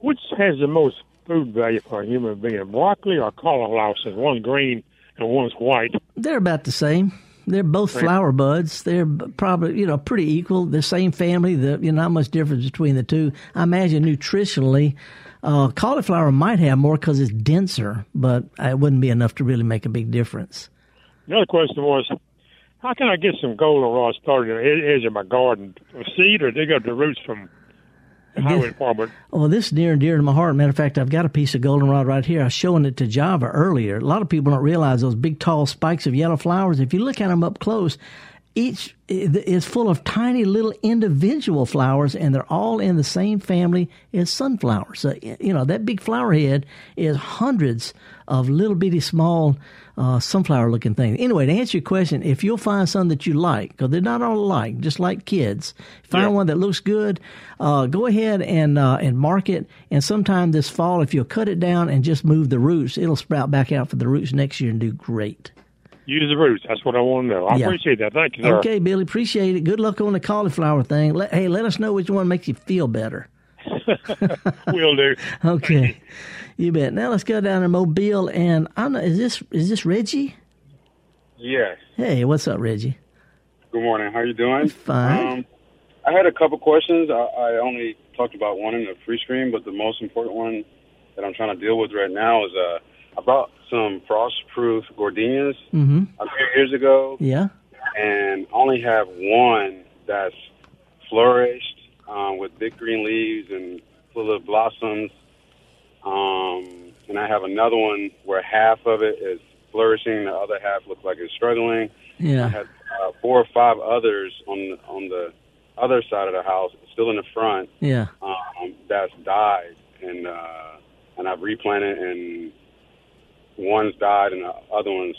which has the most food value for a human being, broccoli or cauliflower? Since one's green and one's white. They're about the same. They're both flower buds. They're probably you know pretty equal. The same family. The you know not much difference between the two. I imagine nutritionally, uh, cauliflower might have more because it's denser, but it wouldn't be enough to really make a big difference. Another question was, how can I get some goldenrod started in the edge of my garden? Seed, or dig up the roots from highway department? Well, this is near and dear to my heart. Matter of fact, I've got a piece of goldenrod right here. I was showing it to Java earlier. A lot of people don't realize those big, tall spikes of yellow flowers. If you look at them up close, each is full of tiny little individual flowers, and they're all in the same family as sunflowers. So, you know, that big flower head is hundreds of little bitty small uh, sunflower looking things. Anyway, to answer your question, if you'll find some that you like, because they're not all alike, just like kids, find one that looks good, uh, go ahead and uh, and mark it. And sometime this fall, if you'll cut it down and just move the roots, it'll sprout back out for the roots next year and do great. Use the roots. That's what I want to know. I Yeah. appreciate that. Thank you, sir. Okay, Billy, appreciate it. Good luck on the cauliflower thing. Let, hey, let us know which one makes you feel better. Will do. Okay, you bet. Now let's go down to Mobile, and I don't know is this is this Reggie? Yes. Hey, what's up, Reggie? Good morning. How you doing? Fine. Um, I had a couple questions. I, I only talked about one in the free screen, but the most important one that I'm trying to deal with right now is uh, I bought some frost-proof gardenias Mm-hmm. a few years ago, Yeah. and only have one that's flourished um, with big green leaves and full of blossoms. Um, and I have another one where half of it is flourishing, the other half looks like it's struggling. Yeah. I had uh, four or five others on the, on the other side of the house, still in the front, Yeah. um, that's died, and uh, and I've replanted, and one's died, and the other one's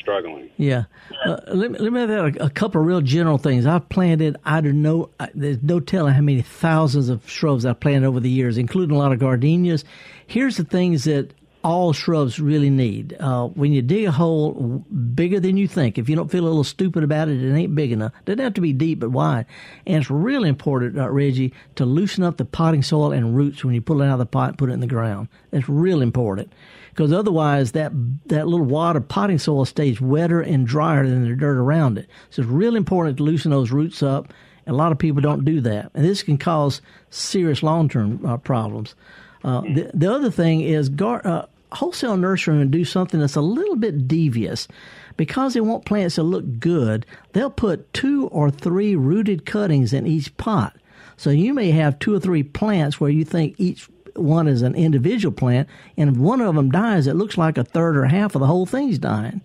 struggling. Yeah. Uh, let me let me have a, a couple of real general things. I've planted. I don't know. I- There's no telling how many thousands of shrubs I've planted over the years, including a lot of gardenias. Here's the things that all shrubs really need. Uh, when you dig a hole bigger than you think, if you don't feel a little stupid about it, it ain't big enough. It Doesn't have to be deep, but wide. And it's really important, uh, Reggie, to loosen up the potting soil and roots when you pull it out of the pot and put it in the ground. That's real important because otherwise that that little wad of potting soil stays wetter and drier than the dirt around it. So it's real important to loosen those roots up. A lot of people don't do that, and this can cause serious long term uh, problems. Uh, the, the other thing is gar- uh, wholesale nurserymen do something that's a little bit devious. Because they want plants to look good, they'll put two or three rooted cuttings in each pot. So you may have two or three plants where you think each one is an individual plant, and if one of them dies, it looks like a third or half of the whole thing's dying.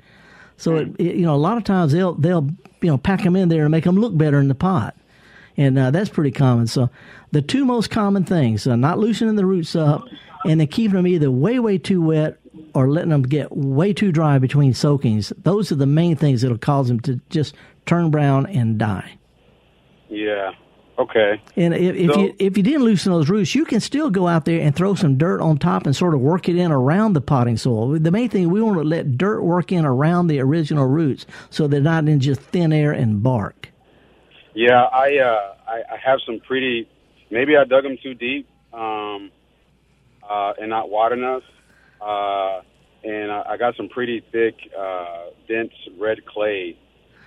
So it, it, you know, a lot of times they'll they'll you know pack them in there and make them look better in the pot, and uh, that's pretty common. So the two most common things: uh, not loosening the roots up, and then keeping them either way way too wet or letting them get way too dry between soakings. Those are the main things that'll cause them to just turn brown and die. Yeah. Okay. And if, if So- you if you didn't loosen those roots, you can still go out there and throw some dirt on top and sort of work it in around the potting soil. The main thing we want to let dirt work in around the original roots, so they're not in just thin air and bark. Yeah, I uh, I, I have some pretty. Maybe I dug them too deep, um, uh, and not wide enough. Uh, and I, I got some pretty thick, uh, dense red clay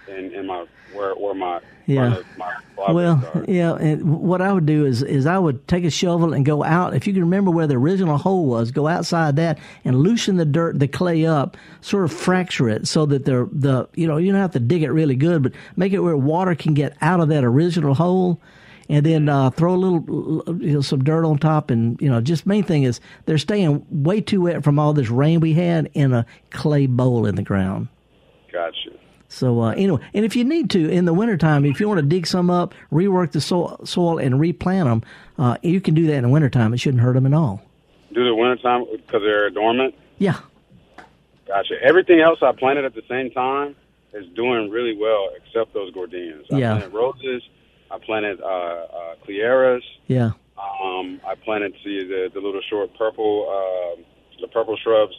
in, in my where where my Yeah. of my Well, are. yeah, and what I would do is is I would take a shovel and go out. If you can remember where the original hole was, go outside that and loosen the dirt, the clay up, sort of fracture it so that the the you know you don't have to dig it really good, but make it where water can get out of that original hole. And then uh, throw a little, you know, some dirt on top, and you know, just main thing is they're staying way too wet from all this rain we had in a clay bowl in the ground. Gotcha. So uh, anyway, and if you need to in the wintertime, if you want to dig some up, rework the soil, soil and replant them, uh, you can do that in the wintertime. It shouldn't hurt them at all. Do the wintertime because they're dormant. Yeah. Gotcha. Everything else I planted at the same time is doing really well, except those gardenias. I Yeah. planted roses. I planted uh, uh, cleyeras. Yeah. Um, I planted the, the the little short purple uh, the purple shrubs.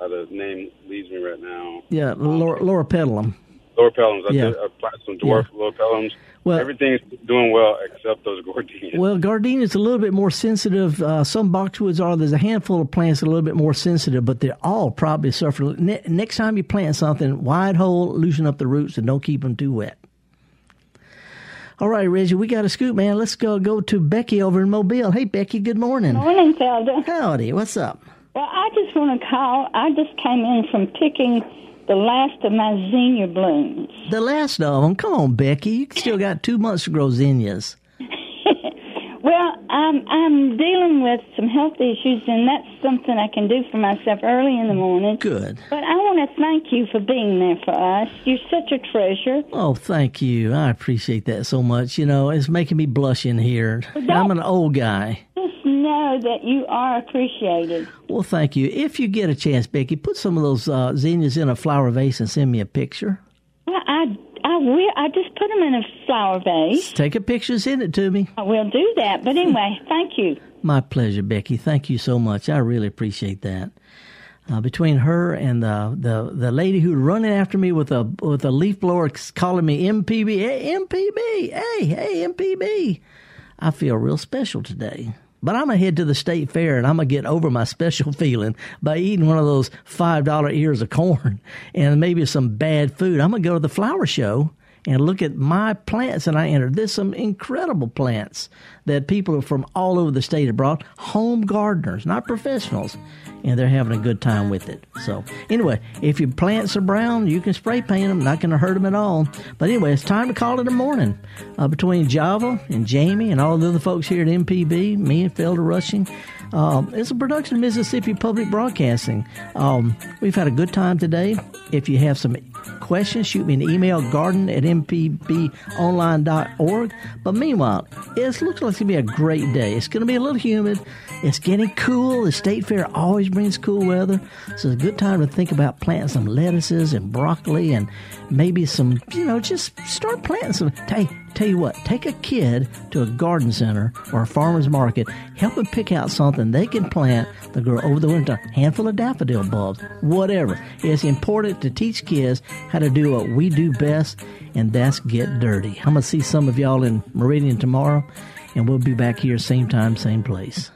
Uh, the name leaves me right now. Yeah. Laura, Loropetalum. Loropetalums. I, Yeah. did, I planted some dwarf loropetalums. Well- Everything's doing well except those gardenias. Well, gardenia's a little bit more sensitive. Uh, some boxwoods are. There's a handful of plants that are a little bit more sensitive, but they're all probably suffering. Ne- next time you plant something, wide hole, loosen up the roots, and don't keep them too wet. All right, Reggie, we got a scoop, man. Let's go go to Becky over in Mobile. Hey, Becky, good morning. Morning, Felder. Howdy, what's up? Well, I just want to call. I just came in from picking the last of my zinnia blooms. The last of them. Come on, Becky. You still got two months to grow zinnias. Well, I'm I'm dealing with some health issues, and that's something I can do for myself early in the morning. Good. But I want to thank you for being there for us. You're such a treasure. Oh, thank you. I appreciate that so much. You know, it's making me blush in here. I'm an old guy. Just know that you are appreciated. Well, thank you. If you get a chance, Becky, put some of those uh, zinnias in a flower vase and send me a picture. Well, I I will. I just put them in a flower vase. Take a picture, send it to me. I will do that. But anyway, thank you. My pleasure, Becky. Thank you so much. I really appreciate that. Uh, between her and the, the the lady who running after me with a with a leaf blower calling me MPB, hey MPB, hey hey MPB, I feel real special today. But I'm gonna head to the state fair and I'm gonna get over my special feeling by eating one of those five dollar ears of corn and maybe some bad food. I'm gonna go to the flower show and look at my plants and I entered. There's some incredible plants that people from all over the state have brought, home gardeners, not professionals, and they're having a good time with it. So anyway, if your plants are brown, you can spray paint them, not going to hurt them at all. But anyway, it's time to call it a morning. Uh, between Java and Jamie and all the other folks here at MPB, me and Felder Rushing, Um, it's a production of Mississippi Public Broadcasting. Um, we've had a good time today. If you have some questions, shoot me an email, garden at mpbonline.org. But meanwhile, it looks like it's going to be a great day. It's going to be a little humid. It's getting cool. The state fair always brings cool weather. So it's a good time to think about planting some lettuces and broccoli and maybe some, you know, just start planting some. Hey, tell you what, take a kid to a garden center or a farmer's market, help them pick out something they can plant to grow over the winter. A Handful of daffodil bulbs, whatever. It's important to teach kids how to do what we do best, and that's get dirty. I'm going to see some of y'all in Meridian tomorrow, and we'll be back here same time, same place.